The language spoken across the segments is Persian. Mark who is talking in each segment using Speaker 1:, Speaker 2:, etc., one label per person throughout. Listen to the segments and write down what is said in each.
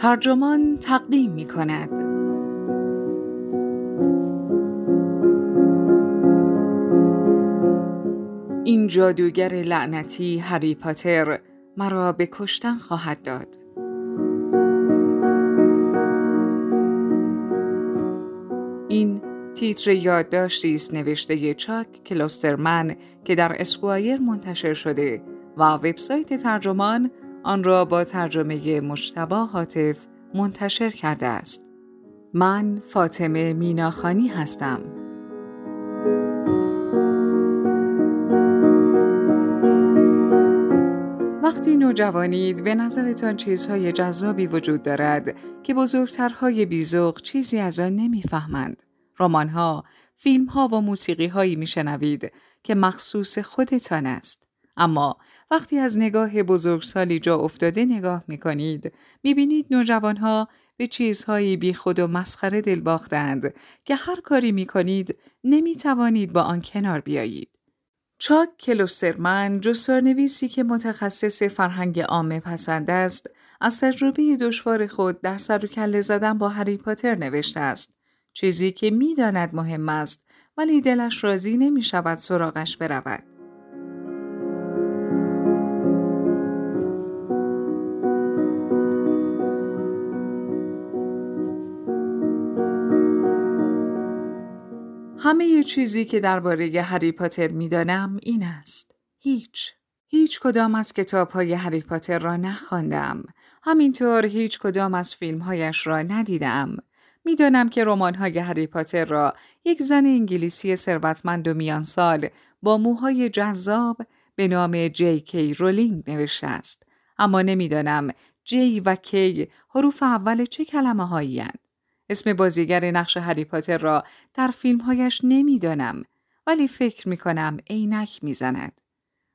Speaker 1: ترجمان تقدیم می کند. این جادوگر لعنتی هری پاتر مرا به کشتن خواهد داد. این تیتر یادداشتی است نوشته چاک کلوسترمن که در اسکوایر منتشر شده و وبسایت ترجمان آن را با ترجمه مجتبا حاطف منتشر کرده است. من فاطمه میناخانی هستم. وقتی نوجوانید به نظرتان چیزهای جذابی وجود دارد که بزرگترهای بیزوق چیزی از آن نمی‌فهمند. رمان‌ها، فیلم‌ها و موسیقی‌هایی میشنوید که مخصوص خودتان است. اما وقتی از نگاه بزرگسالی جا افتاده نگاه می کنید می بینید نوجوانها به چیزهایی بی خود و مسخره دل باختند که هر کاری می کنید نمی توانید با آن کنار بیایید. چاک کلوسترمن جستارنویسی که متخصص فرهنگ عامه پسند است از تجربه دشوار خود در سر و کله زدن با هری پاتر نوشته است چیزی که می‌داند مهم است ولی دلش راضی نمی شود سراغش برود. همه چیزی که درباره هری پاتر می‌دانم این است. هیچ. هیچ کدام از کتاب های هری پاتر را نخواندم. همینطور هیچ کدام از فیلم هایش را ندیدم. می‌دانم که رمان های هری پاتر را یک زن انگلیسی ثروتمند و میان سال با موهای جذاب به نام جی کی رولینگ نوشته است. اما نمی‌دانم جی و کی حروف اول چه کلمه هایی اسم بازیگر نقش هری پاتر را در فیلمهایش نمی‌دانم ولی فکر می کنم عینک می‌زند.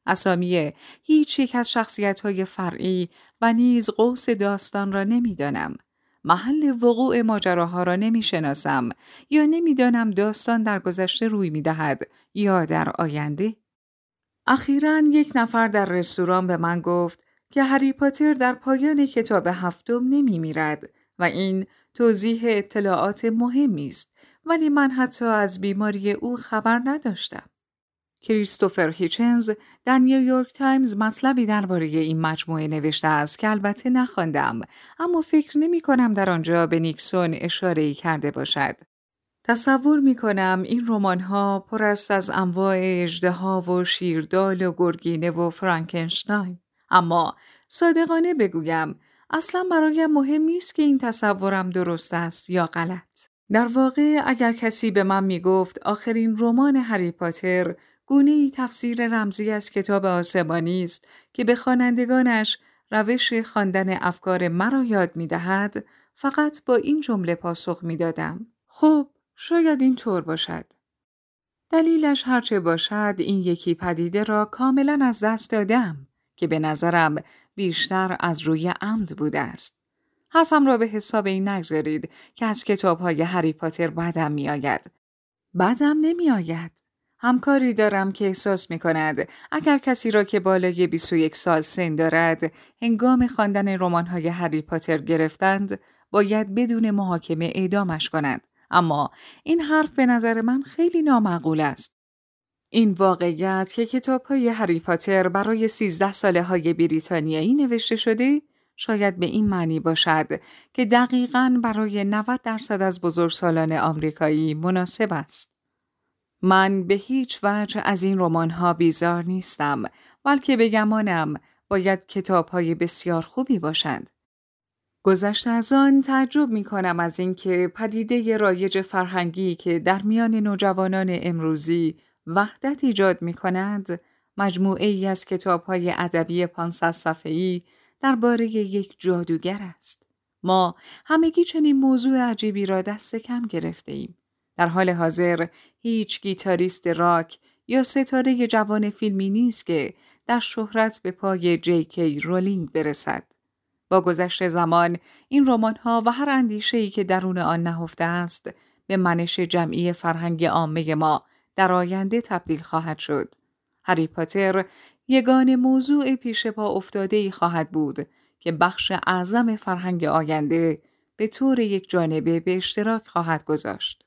Speaker 1: اسامی هیچ یک از شخصیت های فرعی و نیز قوس داستان را نمی‌دانم. محل وقوع ماجراها را نمی شناسم یا نمی‌دانم داستان در گذشته روی می دهد یا در آینده. اخیرا یک نفر در رستوران به من گفت که هری پاتر در پایان کتاب هفتم نمی میرد و این توضیح اطلاعات مهمی است ولی من حتی از بیماری او خبر نداشتم. کریستوفر هیچنز در نیویورک تایمز مطلبی درباره این مجموعه نوشته است که البته نخواندم اما فکر نمی کنم در آنجا به نیکسون اشاره کرده باشد. تصور می کنم این رمان ها پر است از انواع اژدها و شیردال و گرگینه و فرانکنشتاین اما صادقانه بگویم اصلا برایم مهم نیست که این تصورم درست است یا غلط. در واقع اگر کسی به من می گفت آخرین رمان هری پاتر گونه ای تفسیر رمزی از کتاب آسمانی است که به خوانندگانش روش خواندن افکار مرا یاد می دهد، فقط با این جمله پاسخ می دادم. خب، شاید این طور باشد. دلیلش هرچه باشد این یکی پدیده را کاملا از دست دادم که به نظرم بیشتر از روی عمد بوده است. حرفم را به حساب این نگذارید که از کتاب های هری پاتر بدم می آید. بدم نمی آید. همکاری دارم که احساس می کند اگر کسی را که بالای 21 سال سن دارد هنگام خواندن رمان های هری پاتر گرفتند باید بدون محاکمه اعدامش کند. اما این حرف به نظر من خیلی نامعقول است. این واقعیت که کتاب های هری پاتر برای سیزده ساله های بریتانیایی نوشته شده شاید به این معنی باشد که دقیقا برای 90 درصد از بزرگسالان آمریکایی مناسب است. من به هیچ وجه از این رمان ها بیزار نیستم بلکه به گمانم باید کتاب های بسیار خوبی باشند. گذشته از آن تعجب می کنم از اینکه پدیده رایج فرهنگی که در میان نوجوانان امروزی وحدت ایجاد می کند مجموعه ای از کتاب های ادبی 500 صفحه‌ای درباره یک جادوگر است. ما همگی چنین موضوع عجیبی را دست کم گرفته ایم. در حال حاضر هیچ گیتاریست راک یا ستاره جوان فیلمی نیست که در شهرت به پای جی کی رولینگ برسد. با گذشت زمان این رمان ها و هر اندیشه ای که درون آن نهفته است به منش جمعی فرهنگ عامه ما در آینده تبدیل خواهد شد. هری پاتر یگان موضوع پیش پا افتاده ای خواهد بود که بخش اعظم فرهنگ آینده به طور یک جانبه به اشتراک خواهد گذاشت.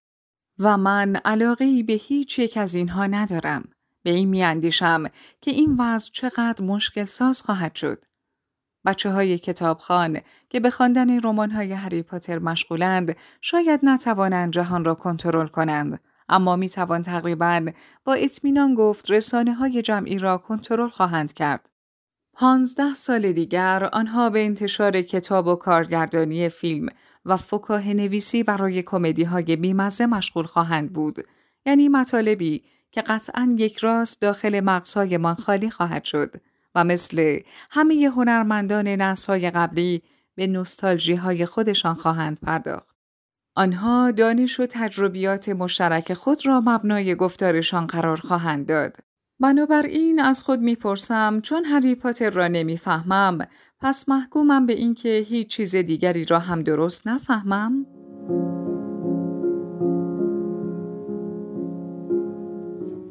Speaker 1: و من علاقه به هیچ یک از اینها ندارم. به این میاندیشم که این وضع چقدر مشکل ساز خواهد شد. بچه های کتابخان که به خواندن رمان های هری پاتر مشغولند شاید نتوانند جهان را کنترل کنند اما می توان تقریبا با اطمینان گفت رسانه های جمعی را کنترل خواهند کرد. پانزده سال دیگر آنها به انتشار کتاب و کارگردانی فیلم و فکاه نویسی برای کمدی های بیمزه مشغول خواهند بود. یعنی مطالبی که قطعا یک راست داخل مغزهایمان خالی خواهد شد و مثل همه هنرمندان نسای قبلی به نوستالژی های خودشان خواهند پرداخت. آنها دانش و تجربیات مشترک خود را مبنای گفتارشان قرار خواهند داد. بنابراین از خود می‌پرسم چون هری پاتر را نمی‌فهمم پس محکومم به اینکه هیچ چیز دیگری را هم درست نفهمم؟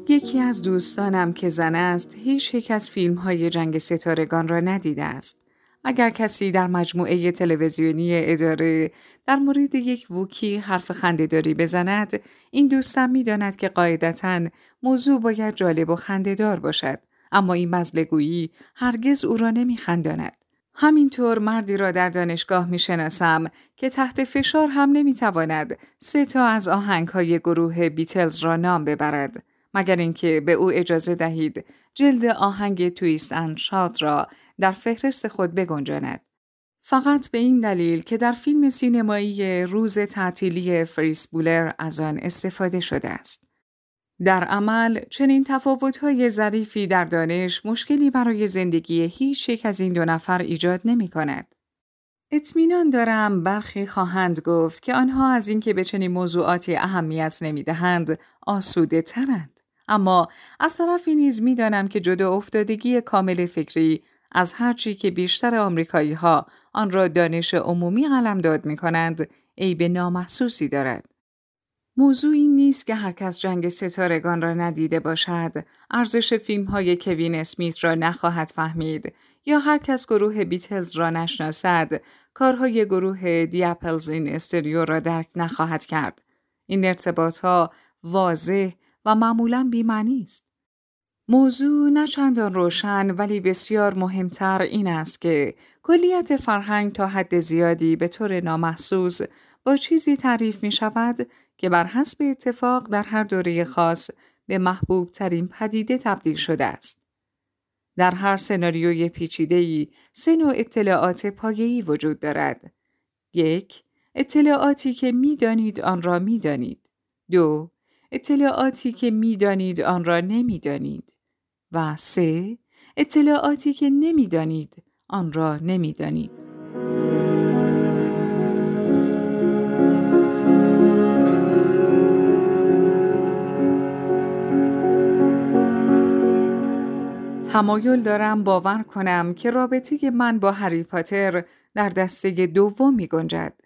Speaker 1: یکی از دوستانم که زن است هیچ یک از فیلم های جنگ ستارگان را ندیده است. اگر کسی در مجموعه تلویزیونی اداره در مورد یک ووکی حرف خندهداری بزند این دوستم می‌داند که قاعدتا موضوع باید جالب و خندهدار باشد اما این مزلگویی هرگز او را نمیخنداند. همینطور مردی را در دانشگاه می‌شناسم که تحت فشار هم نمی‌تواند سه تا از آهنگ های گروه بیتلز را نام ببرد. مگر اینکه به او اجازه دهید جلد آهنگ Twist and Shout را در فهرست خود بگنجاند. فقط به این دلیل که در فیلم سینمایی روز تعطیلی فریس بولر از آن استفاده شده است. در عمل چنین تفاوت‌های ظریفی در دانش مشکلی برای زندگی هیچ یک از این دو نفر ایجاد نمی کند. اطمینان دارم برخی خواهند گفت که آنها از اینکه به چنین موضوعاتی اهمیت نمی‌دهند آسوده ترند. اما از طرفی نیز می‌دانم که جدا افتادگی کامل فکری از هرچی که بیشتر آمریکایی ها آن را دانش عمومی قلمداد می کنند عیب نامحسوسی دارد. این نیست که هر کس جنگ ستارگان را ندیده باشد، ارزش فیلم های کوین اسمیت را نخواهد فهمید یا هر کس گروه بیتلز را نشناسد، کارهای گروه دیاپلز این استریو را درک نخواهد کرد. این ارتباط ها واضح و معمولا بیمعنی است. موضوع نه چندان روشن ولی بسیار مهمتر این است که کلیت فرهنگ تا حد زیادی به طور نامحسوس با چیزی تعریف می شود که بر حسب اتفاق در هر دوره خاص به محبوب ترین پدیده تبدیل شده است. در هر سناریوی پیچیده‌ای سه نوع اطلاعات پایه‌ای وجود دارد. یک، اطلاعاتی که می‌دانید آن را می‌دانید. دو، اطلاعاتی که می‌دانید آن را نمی‌دانید. و سه اطلاعاتی که نمی‌دانید آن را نمی‌دانید. تمایل دارم باور کنم که رابطه من با هری پاتر در دسته دوم می گنجد.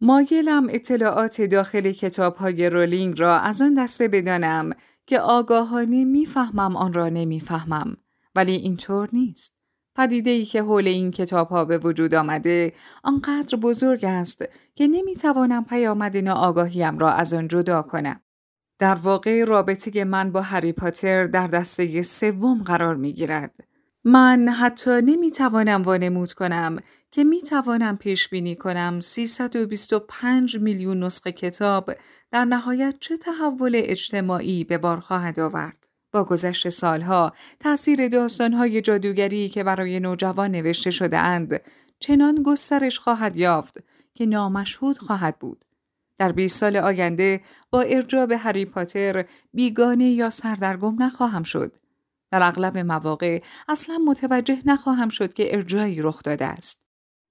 Speaker 1: مایلم اطلاعات داخل کتاب های رولینگ را از آن دسته بدانم که آگاهانه می‌فهمم آن را نمی‌فهمم ولی اینطور نیست. پدیده ای که حول این کتاب ها به وجود آمده آنقدر بزرگ است که نمی‌توانم پیامد آگاهیم را از آن جدا کنم. در واقع رابطه من با هری پاتر در دسته سوم قرار می گیرد. من حتی نمی توانم وانمود کنم که می توانم پیش بینی کنم 325 میلیون نسخه کتاب در نهایت چه تحول اجتماعی به بار خواهد آورد. با گذشت سالها تأثیر داستانهای جادوگری که برای نوجوان نوشته شده اند چنان گسترش خواهد یافت که نامشهود خواهد بود. در 20 سال آینده با به هری پاتر بیگانه یا سردرگم نخواهم شد. در اغلب مواقع اصلا متوجه نخواهم شد که ارجایی رخ داده است.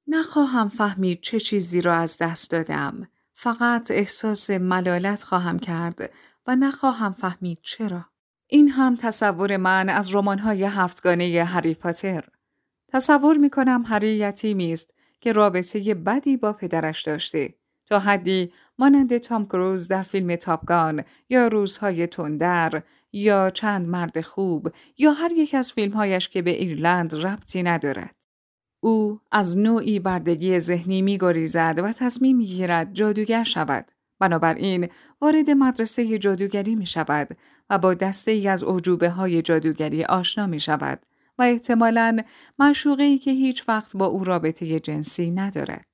Speaker 1: نخواهم فهمید چه چیزی را از دست دادم. فقط احساس ملالت خواهم کرد و نخواهم فهمید چرا. این هم تصور من از رمان‌های هفتگانه هری پاتر. تصور می کنم هری یتیمی است که رابطه بدی با پدرش داشته. تا حدی مانند تام کروز در فیلم تاپگان یا روزهای تندر یا چند مرد خوب یا هر یک از فیلمهایش که به ایرلند ربطی ندارد. او از نوعی بردگی ذهنی می گریزد و تصمیم می گیرد جادوگر شود. بنابراین وارد مدرسه جادوگری می شود و با دسته ای از عجوبه های جادوگری آشنا می شود و احتمالاً ای که هیچ وقت با او رابطه جنسی ندارد.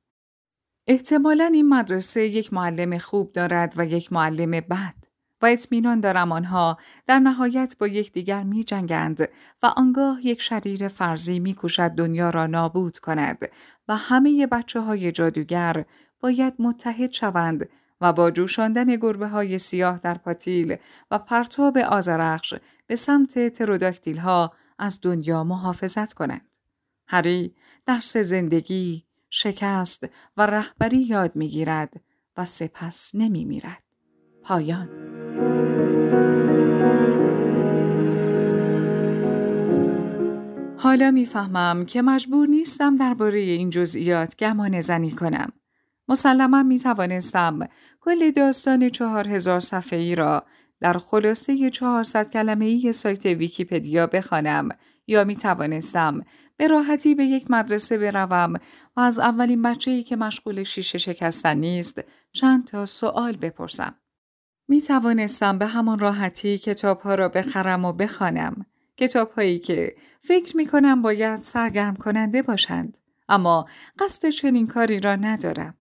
Speaker 1: احتمالاً این مدرسه یک معلم خوب دارد و یک معلم بد و اطمینان دارم آنها در نهایت با یکدیگر می جنگند و آنگاه یک شریر فرضی می کوشد دنیا را نابود کند و همه بچه های جادوگر باید متحد شوند و با جوشاندن گربه های سیاه در پاتیل و پرتاب آزرخش به سمت تروداکتیل ها از دنیا محافظت کنند. هری درس زندگی، شکست و رهبری یاد می‌گیرد و سپس نمی میرد. پایان حالا می‌فهمم که مجبور نیستم درباره این جزئیات گمان زنی کنم. مسلما می توانستم کل داستان چهار هزار صفحه ای را در خلاصه 400 کلمه ای سایت ویکیپدیا بخوانم یا می توانستم به راحتی به یک مدرسه بروم و از اولین بچه ای که مشغول شیشه شکستن نیست چند تا سوال بپرسم. می توانستم به همان راحتی کتاب ها را بخرم و بخوانم. کتاب هایی که فکر می کنم باید سرگرم کننده باشند. اما قصد چنین کاری را ندارم.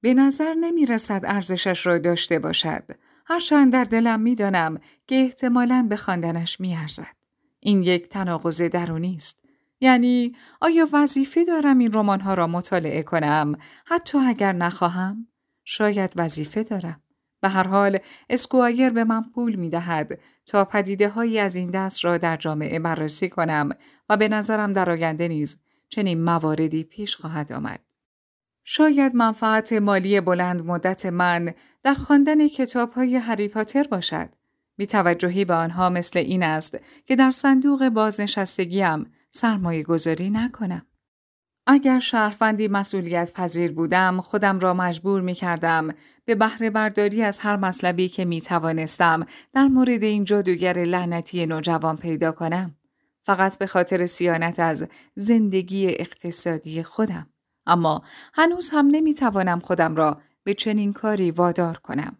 Speaker 1: به نظر نمی رسد ارزشش را داشته باشد. هرچند در دلم می دانم که احتمالاً به خواندنش می ارزد. این یک تناقض درونی است. یعنی آیا وظیفه دارم این رمان ها را مطالعه کنم حتی اگر نخواهم؟ شاید وظیفه دارم. به هر حال اسکوایر به من پول می دهد تا پدیده هایی از این دست را در جامعه بررسی کنم و به نظرم در آینده نیز چنین مواردی پیش خواهد آمد. شاید منفعت مالی بلند مدت من در خواندن کتاب های هری پاتر باشد. بی توجهی به آنها مثل این است که در صندوق بازنشستگیم سرمایه گذاری نکنم. اگر شهروندی مسئولیت پذیر بودم خودم را مجبور می کردم به بهره برداری از هر مطلبی که می توانستم در مورد این جادوگر لعنتی نوجوان پیدا کنم. فقط به خاطر سیانت از زندگی اقتصادی خودم. اما هنوز هم نمی توانم خودم را به چنین کاری وادار کنم.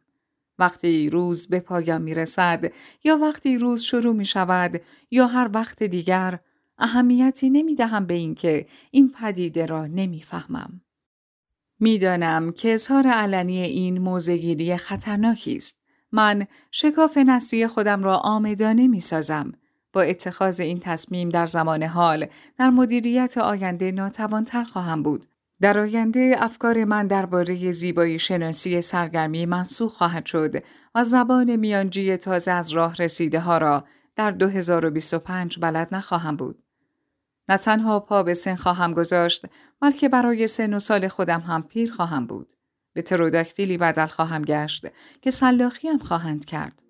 Speaker 1: وقتی روز به پایان می رسد یا وقتی روز شروع می شود یا هر وقت دیگر اهمیتی نمی دهم به اینکه این پدیده را نمی‌فهمم. می‌دانم که اظهار علنی این موزگیری خطرناکی است. من شکاف نسلی خودم را آمدانه می سازم. با اتخاذ این تصمیم در زمان حال در مدیریت آینده ناتوانتر خواهم بود. در آینده افکار من درباره زیبایی شناسی سرگرمی منسوخ خواهد شد و زبان میانجی تازه از راه رسیده ها را در 2025 بلد نخواهم بود. نه تنها پا به سن خواهم گذاشت بلکه برای سن و سال خودم هم پیر خواهم بود. به تروداکتیلی بدل خواهم گشت که سلاخی هم خواهند کرد.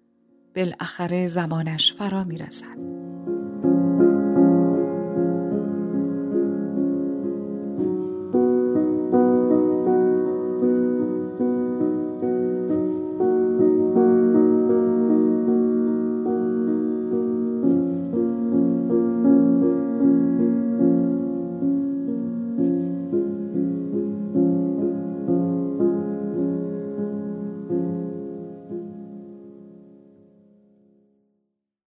Speaker 1: بالاخره زمانش فرا می رسد.